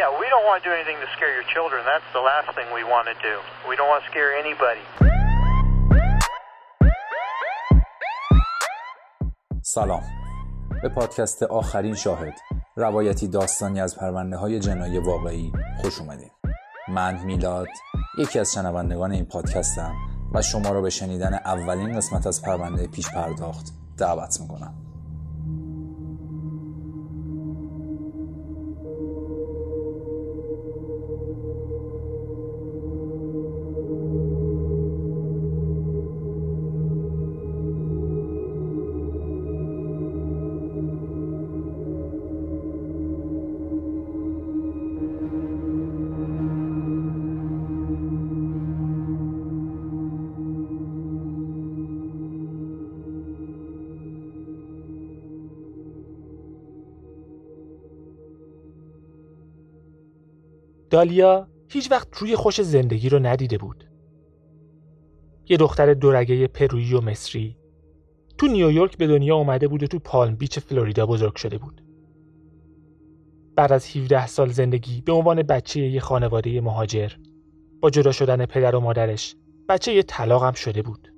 Yeah, we don't want to do anything to scare your children. That's the last thing we want to do. We don't want to scare anybody. سلام به پادکست آخرین شاهد روایتی داستانی از پرونده های جنایی واقعی خوش اومدین من میلاد یکی از شنوندگان این پادکستم و شما را به شنیدن اولین قسمت از پرونده پیش پرداخت دعوت می‌کنم دالیا هیچ وقت روی خوش زندگی رو ندیده بود. یه دختر دورگه پرویی و مصری تو نیویورک به دنیا اومده بود و تو پالم بیچ فلوریدا بزرگ شده بود. بعد از 17 سال زندگی به عنوان بچه یه خانواده مهاجر با جدا شدن پدر و مادرش بچه یه طلاق هم شده بود.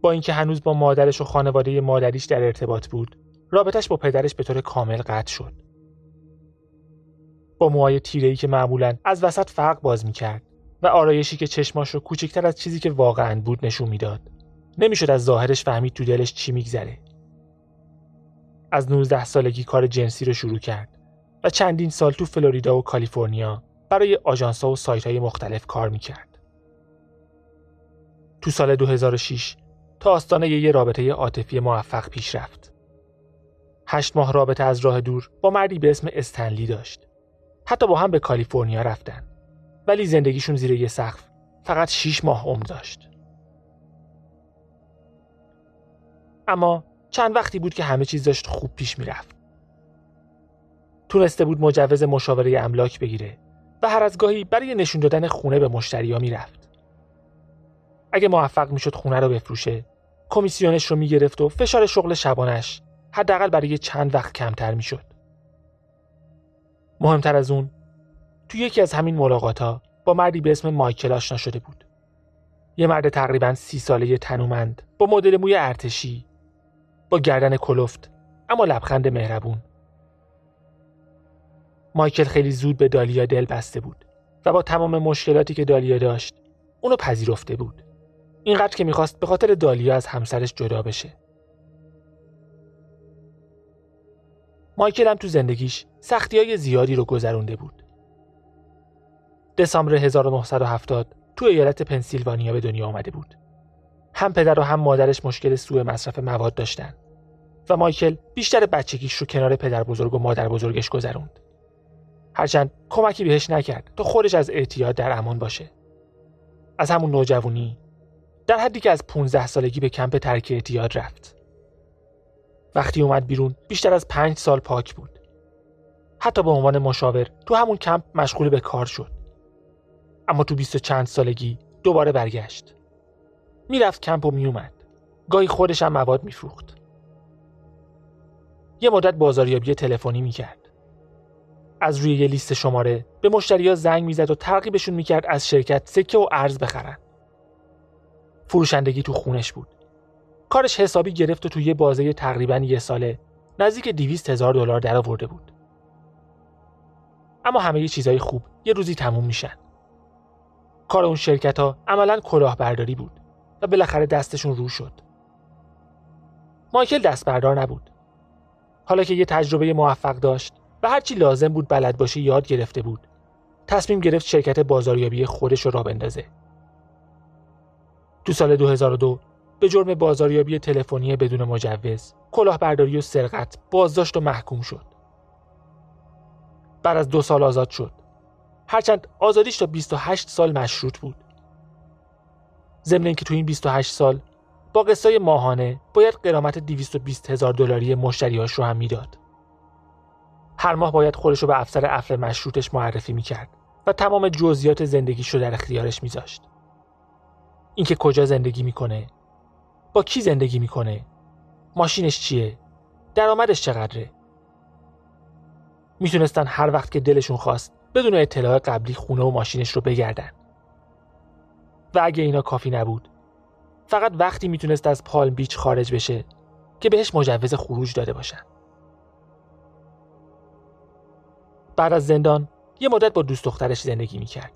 با اینکه هنوز با مادرش و خانواده مادریش در ارتباط بود، رابطش با پدرش به طور کامل قطع شد. با موهای تیره‌ای که معمولا از وسط فرق باز می‌کرد و آرایشی که چشماش رو کوچکتر از چیزی که واقعا بود نشون می‌داد. نمی‌شد از ظاهرش فهمید تو دلش چی میگذره. از 19 سالگی کار جنسی رو شروع کرد و چندین سال تو فلوریدا و کالیفرنیا برای آژانس‌ها و سایت‌های مختلف کار می‌کرد. تو سال 2006 تا آستانه یه رابطه عاطفی موفق پیش رفت. هشت ماه رابطه از راه دور با مردی به اسم استنلی داشت. حتی با هم به کالیفرنیا رفتن. ولی زندگیشون زیر یه سقف فقط 6 ماه عمر داشت. اما چند وقتی بود که همه چیز داشت خوب پیش می‌رفت. تونسته بود مجوز مشاوره املاک بگیره و هر از گاهی برای نشون دادن خونه به مشتریا می‌رفت. اگه موفق می‌شد خونه رو بفروشه کمیسیونش رو می‌گرفت و فشار شغل شبانش حداقل برای چند وقت کمتر می‌شد. مهمتر از اون تو یکی از همین ملاقات ها با مردی به اسم مایکل آشنا شده بود. یه مرد تقریبا سی ساله تنومند با مدل موی ارتشی با گردن کلفت اما لبخند مهربون. مایکل خیلی زود به دالیا دل بسته بود و با تمام مشکلاتی که دالیا داشت اونو پذیرفته بود. اینقدر که می‌خواست به خاطر دالیا از همسرش جدا بشه. مایکل هم تو زندگیش سختی های زیادی رو گذرونده بود. دسامبر 1970 تو ایالت پنسیلوانیا به دنیا آمده بود. هم پدر و هم مادرش مشکل سوء مصرف مواد داشتن و مایکل بیشتر بچگیش رو کنار پدر بزرگ و مادر بزرگش گذروند. هرچند کمکی بهش نکرد تا خودش از اعتیاد در امان باشه. از همون نوجوانی در حدی که از 15 سالگی به کمپ ترک اعتیاد رفت. وقتی اومد بیرون بیشتر از پنج سال پاک بود. حتی به عنوان مشاور تو همون کمپ مشغول به کار شد. اما تو بیست و چند سالگی دوباره برگشت. می‌رفت کمپ و میومد. گاهی خودش هم مواد میفروخت. یه مدت بازاریابی تلفنی می‌کرد. از روی یه لیست شماره به مشتریا زنگ می‌زد و ترغیبشون می‌کرد از شرکت سکه و ارز بخرن. فروشندگی تو خونش بود. کارش حسابی گرفت و توی یه بازه تقریبا یه ساله نزدیک دیویست هزار دلار درآورده بود. اما همه چیزهای خوب یه روزی تموم میشن. کار اون شرکت ها عملا کلاهبرداری بود و بالاخره دستشون رو شد. مایکل دست بردار نبود. حالا که یه تجربه موفق داشت و هرچی لازم بود بلد باشه یاد گرفته بود. تصمیم گرفت شرکت بازاریابی خودش رو را بندازه. تو سال 2002 به جرم بازاریابی تلفنی بدون مجوز، کلاهبرداری و سرقت بازداشت و محکوم شد. بعد از دو سال آزاد شد. هرچند آزادیش تا 28 سال مشروط بود. ضمن اینکه تو این 28 سال با قصای ماهانه باید قرامت 220 هزار دلاری مشتریاش رو هم می‌داد. هر ماه باید خودش رو به افسر افر مشروطش معرفی می‌کرد و تمام جزئیات زندگیش رو در اختیارش میذاشت. اینکه کجا زندگی می‌کنه، با کی زندگی می‌کنه، ماشینش چیه، درآمدش چقدره، می‌تونستن هر وقت که دلشون خواست بدون اطلاع قبلی خونه و ماشینش رو بگردن. و اگه اینا کافی نبود فقط وقتی می‌تونست از پالم بیچ خارج بشه که بهش مجوز خروج داده باشن. بعد از زندان یه مدت با دوست دخترش زندگی می‌کرد.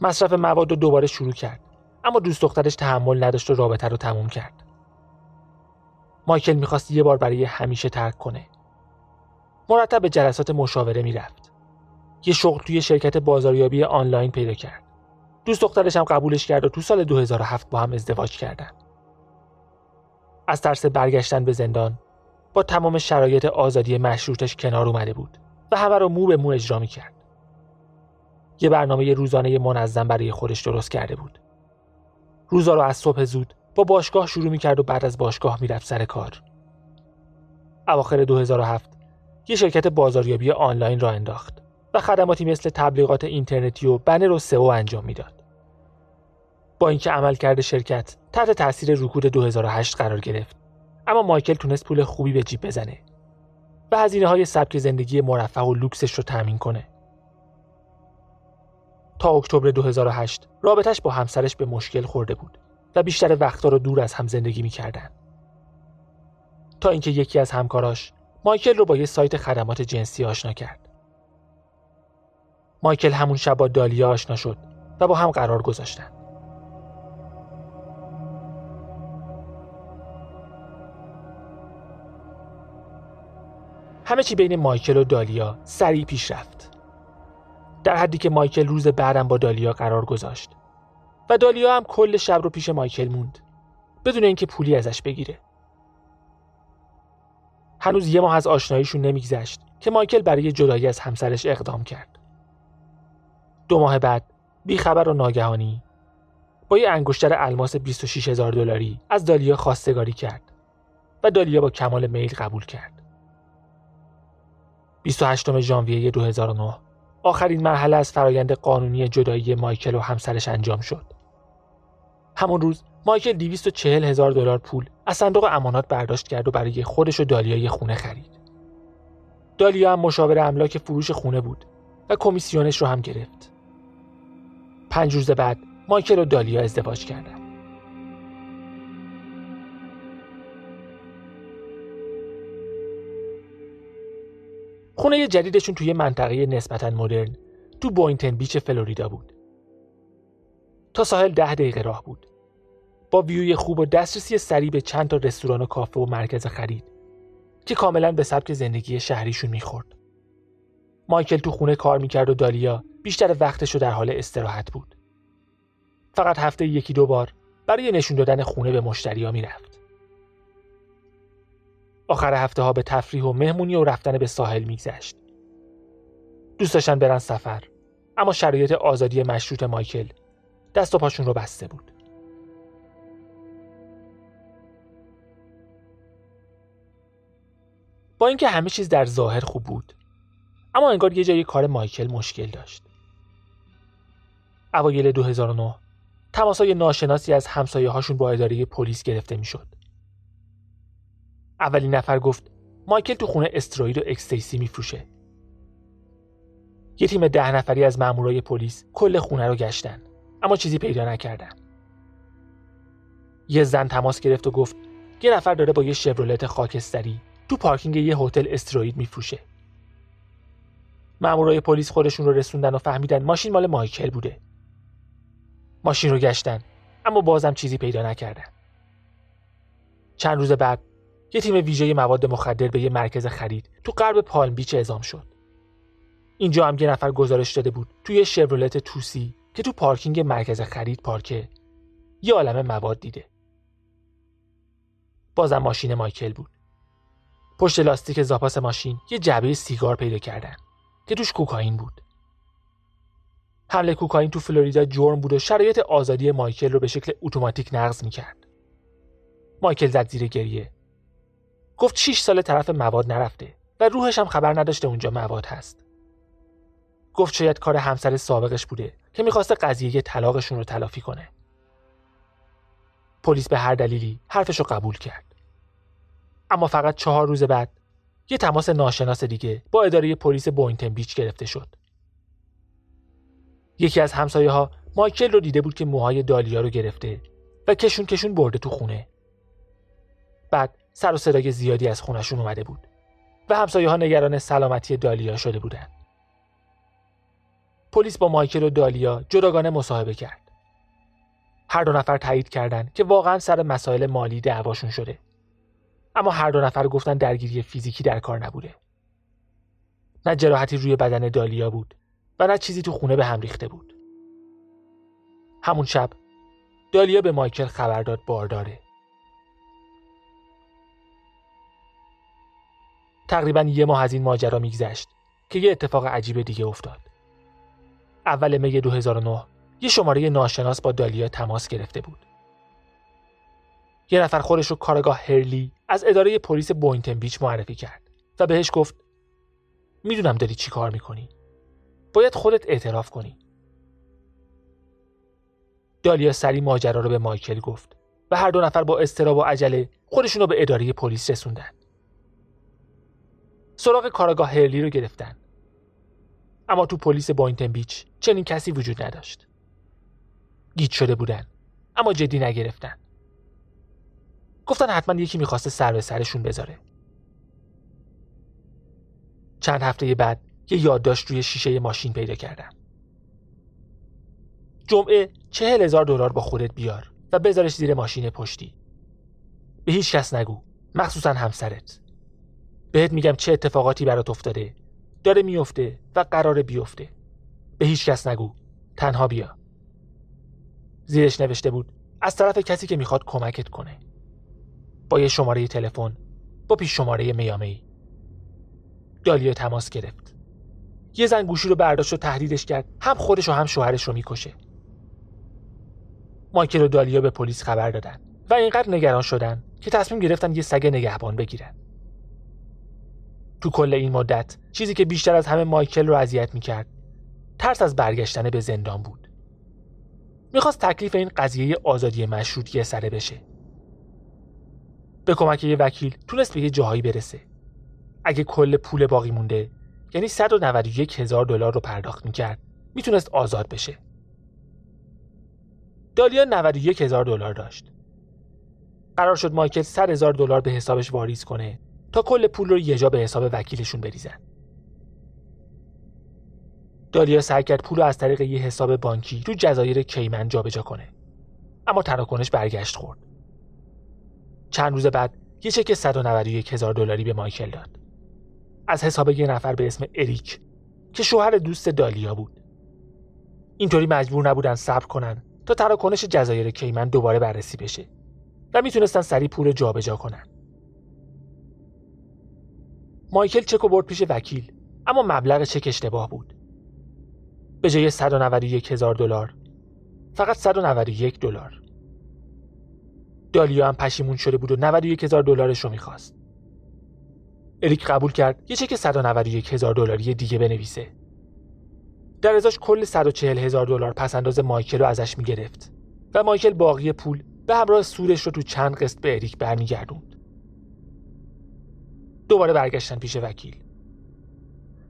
مصرف مواد رو دوباره شروع کرد. اما دوست دخترش تحمل نداشت و رابطه رو تموم کرد. مایکل می‌خواست یه بار برای همیشه ترک کنه. مرتب به جلسات مشاوره می‌رفت. یه شغل توی شرکت بازاریابی آنلاین پیدا کرد. دوست دخترش هم قبولش کرد و تو سال 2007 با هم ازدواج کردن. از ترس برگشتن به زندان با تمام شرایط آزادی مشروطش کنار اومده بود و همه رو مو به مو اجرا کرد. یه برنامه روزانه منظم برای خودش درست کرده بود. روزا رو از صبح زود با باشگاه شروع کرد و بعد از باشگاه می‌رفت سر کار. اواخر 2007 یه شرکت بازاریابی آنلاین را انداخت و خدماتی مثل تبلیغات اینترنتی و بنر و سئو انجام می‌داد. با اینکه عملکرد شرکت تحت تاثیر رکود 2008 قرار گرفت اما مایکل تونست پول خوبی به جیب بزنه و هزینه های سبک زندگی مرفه و لوکسش رو تأمین کنه. تا اکتبر 2008 رابطش با همسرش به مشکل خورده بود و بیشتر وقتا رو دور از هم زندگی می‌کردن. تا اینکه یکی از همکاراش مایکل رو با یه سایت خدمات جنسی آشنا کرد. مایکل همون شب با دالیا آشنا شد و با هم قرار گذاشتن. همه چی بین مایکل و دالیا سریع پیش رفت. در حدی که مایکل روز بعدم با دالیا قرار گذاشت و دالیا هم کل شب رو پیش مایکل موند بدون اینکه پولی ازش بگیره. هنوز یه ماه از آشناییشون نمیگذشت که مایکل برای جدایی از همسرش اقدام کرد. دو ماه بعد بیخبر و ناگهانی با یه انگشتر الماس 26 هزار دلاری از دالیا خواستگاری کرد و دالیا با کمال میل قبول کرد. 28 ژانویه 2009 آخرین مرحله از فرایند قانونی جدایی مایکل و همسرش انجام شد. همون روز مایکل 240 هزار دلار پول از صندوق امانات برداشت کرد و برای خودش و دالیا خونه خرید. دالیا هم مشاور املاک فروش خونه بود و کمیسیونش رو هم گرفت. پنج روز بعد مایکل و دالیا ازدواج کردند. خونه جدیدشون توی منطقه نسبتا مدرن تو بوینتن بیچ فلوریدا بود. تا ساحل ده دقیقه راه بود. با ویوی خوب و دسترسی سریع به چند تا رستوران و کافه و مرکز خرید که کاملا به سبک زندگی شهریشون می‌خورد. مایکل تو خونه کار می‌کرد و دالیا بیشتر وقتش رو در حال استراحت بود. فقط هفته یکی دو بار برای نشون دادن خونه به مشتریا می‌رفت. آخر هفته ها به تفریح و مهمونی و رفتن به ساحل میگذشت. دوست داشتن برن سفر اما شرایط آزادی مشروط مایکل دست و پاشون رو بسته بود. با اینکه همه چیز در ظاهر خوب بود اما انگار یه جایی کار مایکل مشکل داشت. اوایل 2009 تماسای ناشناسی از همسایه هاشون با اداره پلیس گرفته می‌شد. اولین نفر گفت مایکل تو خونه استروید و اکستیسی میفروشه. یه تیم ده نفری از مامورای پلیس کل خونه رو گشتن اما چیزی پیدا نکردن. یه زن تماس گرفت و گفت یه نفر داره با یه شورولت خاکستری تو پارکینگ یه هتل استروید میفروشه. مامورای پلیس خودشون رو رسوندن و فهمیدن ماشین مال مایکل بوده. ماشین رو گشتن اما بازم چیزی پیدا نکردن. چند روز بعد یه تیم ویژه مواد مخدر به یه مرکز خرید تو غرب پالم بیچ اعزام شد. اینجا هم یه نفر گزارش داده بود توی شورولت توسی که تو پارکینگ مرکز خرید پارکه یه عالم مواد دیده. بازم ماشین مایکل بود. پشت لاستیک زاپاس ماشین یه جعبه سیگار پیدا کردن که توش کوکائین بود. حمله کوکائین تو فلوریدا جرم بود و شرایط آزادی مایکل رو به شکل اتوماتیک نقض می‌کرد. مایکل زد زیر گریه گفت 6 سال طرف مواد نرفته و روحش هم خبر نداشته اونجا مواد هست. گفت شاید کار همسر سابقش بوده که می‌خواسته قضیه طلاقشون رو تلافی کنه. پلیس به هر دلیلی حرفش رو قبول کرد. اما فقط چهار روز بعد یه تماس ناشناس دیگه با اداره پلیس بوینتن بیچ گرفته شد. یکی از همسایه ها مایکل رو دیده بود که موهای دالیا رو گرفته و کشون کشون برده تو خونه. بعد سر و صدای زیادی از خونشون اومده بود و همسایه ها نگران سلامتی دالیا شده بودند. پلیس با مایکل و دالیا جداگانه مصاحبه کرد. هر دو نفر تایید کردند که واقعا سر مسائل مالی دعواشون شده. اما هر دو نفر گفتن درگیری فیزیکی در کار نبوده. نه جراحتی روی بدن دالیا بود و نه چیزی تو خونه به هم ریخته بود. همون شب دالیا به مایکل خبر داد بارداره. تقریبا یه ماه از این ماجرا میگذشت که یه اتفاق عجیب دیگه افتاد. اول می 2009 یه شماره ناشناس با دالیا تماس گرفته بود. یه نفر خودش رو کارگاه هرلی از اداره پلیس بوینتن بیچ معرفی کرد و بهش گفت می‌دونم داری چی کار می‌کنی. باید خودت اعتراف کنی. دالیا سری ماجرا رو به مایکل گفت و هر دو نفر با استراب و عجله خودشون رو به اداره پلیس رسوندن. سراغ کارگاه هرلی رو گرفتن. اما تو پلیس بوینتن بیچ چنین کسی وجود نداشت. گیت شده بودن اما جدی نگرفتن. گفتن حتما یکی می‌خواسته سر به سرشون بذاره. چند هفته بعد یه یادداشت روی شیشه ماشین پیدا کردم. جمعه چهل هزار دلار با خودت بیار و بذارش زیر ماشین پشتی. به هیچ کس نگو مخصوصا همسرت. بهت میگم چه اتفاقاتی برات افتاده. داره میفته و قرار بیفته. به هیچ کس نگو. تنها بیا. زیرش نوشته بود از طرف کسی که می‌خواد کمکت کنه. با یه شماره تلفن با پیش شماره میامه دالیا تماس گرفت. یه زن گوشی رو برداشت و تهدیدش کرد. هم خودش و هم شوهرش رو می‌کشه. مایکل و دالیا به پلیس خبر دادن و اینقدر نگران شدن که تصمیم گرفتن یه سگ نگهبان بگیرن. تو کل این مدت چیزی که بیشتر از همه مایکل رو اذیت می‌کرد. ترس از برگشتن به زندان بود. می‌خواست تکلیف این قضیه آزادی مشروطیه سره بشه. به کمک یه وکیل تونست به یه جاهایی برسه. اگه کل پول باقی مونده یعنی 191 هزار دلار رو پرداخت می‌کرد می‌تونست آزاد بشه. دالیا 91 هزار دلار داشت. قرار شد مایکل 100 هزار دلار به حسابش واریز کنه. تا کل پول رو یه جا به حساب وکیلشون بریزن. دالیا سعی کرد پول رو از طریق یه حساب بانکی تو جزایر کیمن جابجا کنه. اما تراکنش برگشت خورد. چند روز بعد یه چک 191 هزار دلاری به مایکل داد. از حساب یه نفر به اسم اریک که شوهر دوست دالیا بود. اینطوری مجبور نبودن صبر کنن تا تراکنش جزایر کیمن دوباره بررسی بشه و می‌تونستن سریع پول جابجا کنن. مایکل چک و برد پیش وکیل اما مبلغ چک اشتباه بود. به جای 191 هزار دلار فقط 191 دلار. دالیا هم پشیمون شده بود و 91 هزار دلارش رو می‌خواست. اریک قبول کرد یه چک 191 هزار دلاری دیگه بنویسه. در ازاش کل 140 هزار دلار پس انداز مایکل رو ازش می‌گرفت و مایکل باقی پول به همراه سودش رو تو چند قسط به اریک برمیگردوند. دوباره برگشتن پیش وکیل.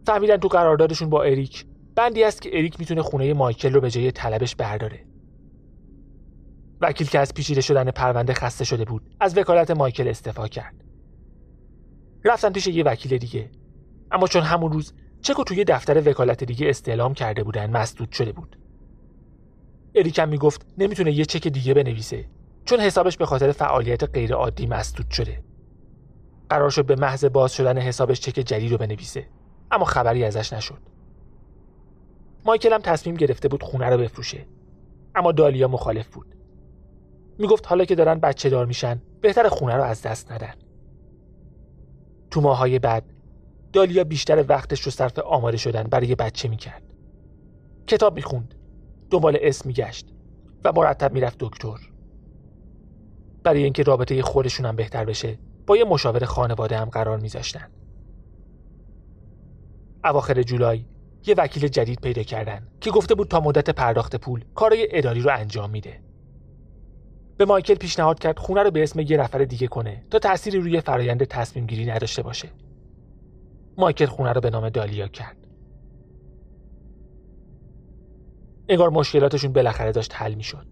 فهمیدن تو قراردادشون با اریک بندی است که اریک می‌تونه خونه مایکل رو به جای طلبش برداره. وکیل که از پیچیده شدن پرونده خسته شده بود از وکالت مایکل استعفا کرد. رفتن پیش یه وکیل دیگه. اما چون همون روز چکو توی دفتر وکالت دیگه استعلام کرده بودن مسدود شده بود. اریک هم می‌گفت نمی‌تونه یه چک دیگه بنویسه چون حسابش به خاطر فعالیت غیرعادی مسدود شده. قرار شد به محض باز شدن حسابش چک جدید رو بنویسه. اما خبری ازش نشد. مایکل هم تصمیم گرفته بود خونه رو بفروشه. اما دالیا مخالف بود. می‌گفت حالا که دارن بچه دار میشن بهتر خونه رو از دست ندن. تو ماهای بعد دالیا بیشتر وقتش رو صرف آماده شدن برای بچه می‌کرد. کتاب می‌خوند. دنبال اسم میگشت و مرتب می‌رفت دکتر. برای اینکه رابطه خودشون هم بهتر بشه با یه مشاور خانواده هم قرار میذاشتن. اواخر جولای یه وکیل جدید پیدا کردن که گفته بود تا مدت پرداخت پول کارای اداری رو انجام میده. به مایکل پیشنهاد کرد خونه رو به اسم یه نفر دیگه کنه تا تأثیری روی فرایند تصمیم گیری نداشته باشه. مایکل خونه رو به نام دالیا کرد. انگار مشکلاتشون بالاخره داشت حل می‌شد.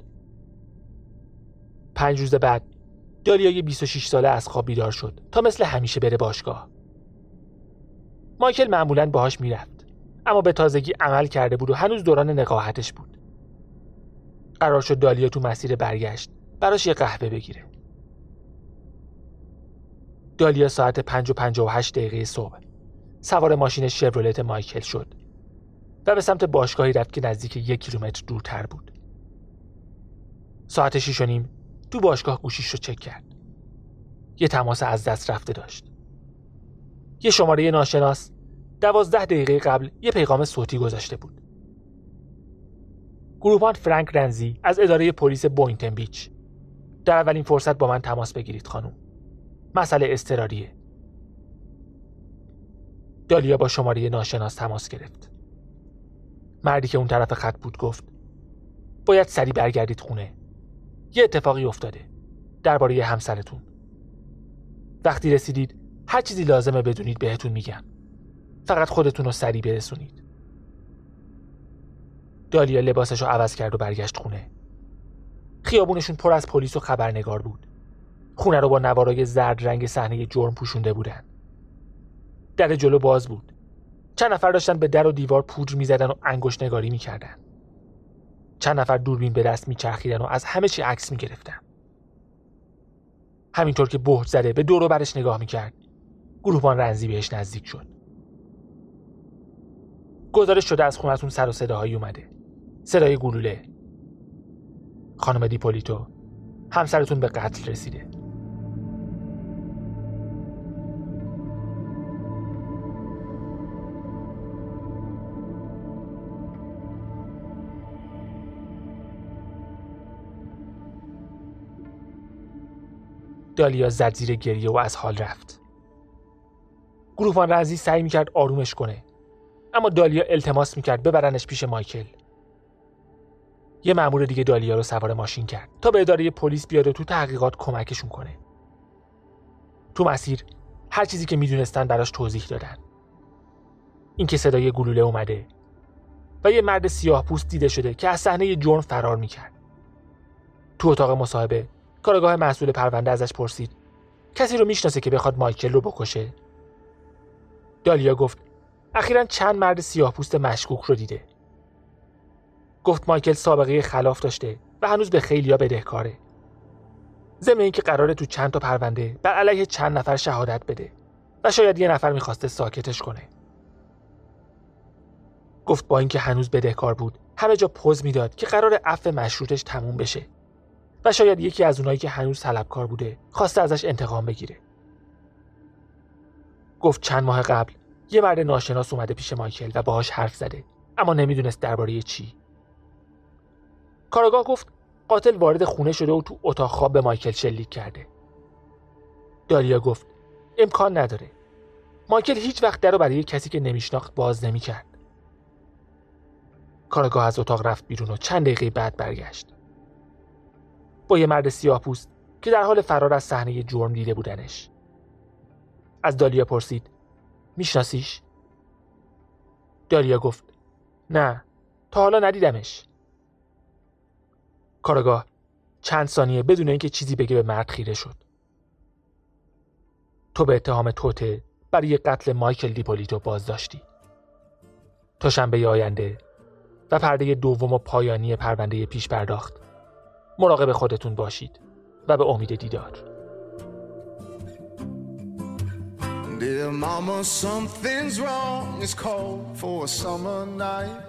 پنج روز بعد دالیا 26 ساله از خواب بیدار شد تا مثل همیشه بره باشگاه. مایکل معمولا باهاش می‌رفت اما به تازگی عمل کرده بود و هنوز دوران نقاهتش بود. قرار شد دالیا تو مسیر برگشت براش یه قهوه بگیره. دالیا ساعت 5 و 58 دقیقه صبح. سوار ماشین شورولت مایکل شد و به سمت باشگاهی رفت که نزدیک یک کیلومتر دورتر بود. ساعت شیش و نیم تو باشگاه گوشیش رو چک کرد. یه تماس از دست رفته داشت. یه شماره ناشناس دوازده دقیقه قبل یه پیغام صوتی گذاشته بود. گروهبان فرانک رنزی از اداره پلیس بوینتن بیچ در اولین فرصت با من تماس بگیرید خانم. مسئله استراریه. دالیا با شماره ناشناس تماس گرفت. مردی که اون طرف خط بود گفت باید سری برگردید خونه. یه اتفاقی افتاده. درباره همسرتون. وقتی رسیدید هر چیزی لازمه بدونید بهتون میگم. فقط خودتون رو سری برسونید. دالیا لباسش رو عوض کرد و برگشت خونه. خیابونشون پر از پلیس و خبرنگار بود. خونه رو با نوارای زرد رنگ صحنه جرم پوشونده بودن. در جلو باز بود. چند نفر داشتن به در و دیوار پودر می‌زدن و انگشت نگاری می‌کردن. چند نفر دوربین به دست میچرخیدن و از همه چی عکس می‌گرفتن. همینطور که بهت زده به دور و برش نگاه می‌کرد. گروهبان رنزی بهش نزدیک شد. گزارش شده از خونتون سر و صداهایی اومده. صدای گلوله. خانم دیپولیتو همسرتون به قتل رسیده. دالیا زد زیر گریه و از حال رفت. گروهبان رزی سعی می‌کرد آرومش کنه اما دالیا التماس می‌کرد ببرنش پیش مایکل. یه مأمور دیگه دالیا رو سوار ماشین کرد تا به اداره پلیس بیاد و تو تحقیقات کمکشون کنه. تو مسیر هر چیزی که می‌دونستن براش توضیح دادن. اینکه صدای گلوله اومده و یه مرد سیاه پوست دیده شده که از صحنه جرم فرار می‌کرد. تو اتاق مصاحبه کارگاه مسئول پرونده ازش پرسید. کسی رو می‌شناسه که بخواد مایکل رو بکشه؟ دالیا گفت اخیرا چند مرد سیاه پوست مشکوک رو دیده. گفت مایکل سابقه خلاف داشته و هنوز به خیلیا بدهکاره. ضمن اینکه قراره تو چند تا پرونده بر علیه چند نفر شهادت بده و شاید یه نفر می‌خواسته ساکتش کنه. گفت با اینکه هنوز بدهکار بود همه جا پوز می‌داد که قرار عفو مشروطش تموم بشه. و شاید یکی از اونایی که هنوز طلبکار بوده خواسته ازش انتقام بگیره. گفت چند ماه قبل یه مرد ناشناس اومده پیش مایکل و باهاش حرف زده اما نمی‌دونست درباره چی. کاراگاه گفت قاتل وارد خونه شده و تو اتاق خواب به مایکل شلیک کرده. دالیا گفت امکان نداره. مایکل هیچ وقت در رو برای کسی که نمیشناخت باز نمی‌کرد. کارگاه از اتاق رفت بیرون و چند دقیقه بعد برگشت. با یه مرد سیاه پوست که در حال فرار از صحنه جرم دیده بودنش. از دالیا پرسید میشناسیش؟ دالیا گفت نه تا حالا ندیدمش. کارگاه چند ثانیه بدون اینکه چیزی بگه به مرد خیره شد. تو به اتهام توته برای قتل مایکل دیپولیتو بازداشتی. تا شنبه آینده و پرده دوم و پایانی پرونده پیش پرداخت. مراقب خودتون باشید و به امید دیدار Dear mama, something's wrong. It's cold for a summer night.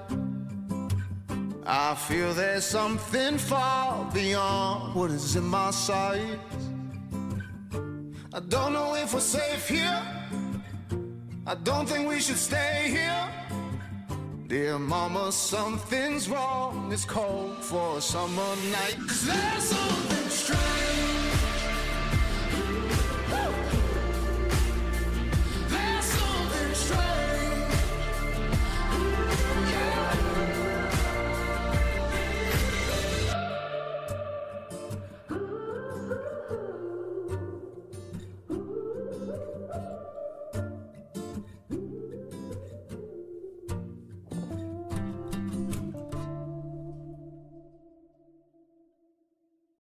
I feel there's something far beyond what is in my sight. I don't know if we're safe here. I don't think we should stay here. Dear mama, something's wrong. It's cold for a summer night. Cause there's something strange.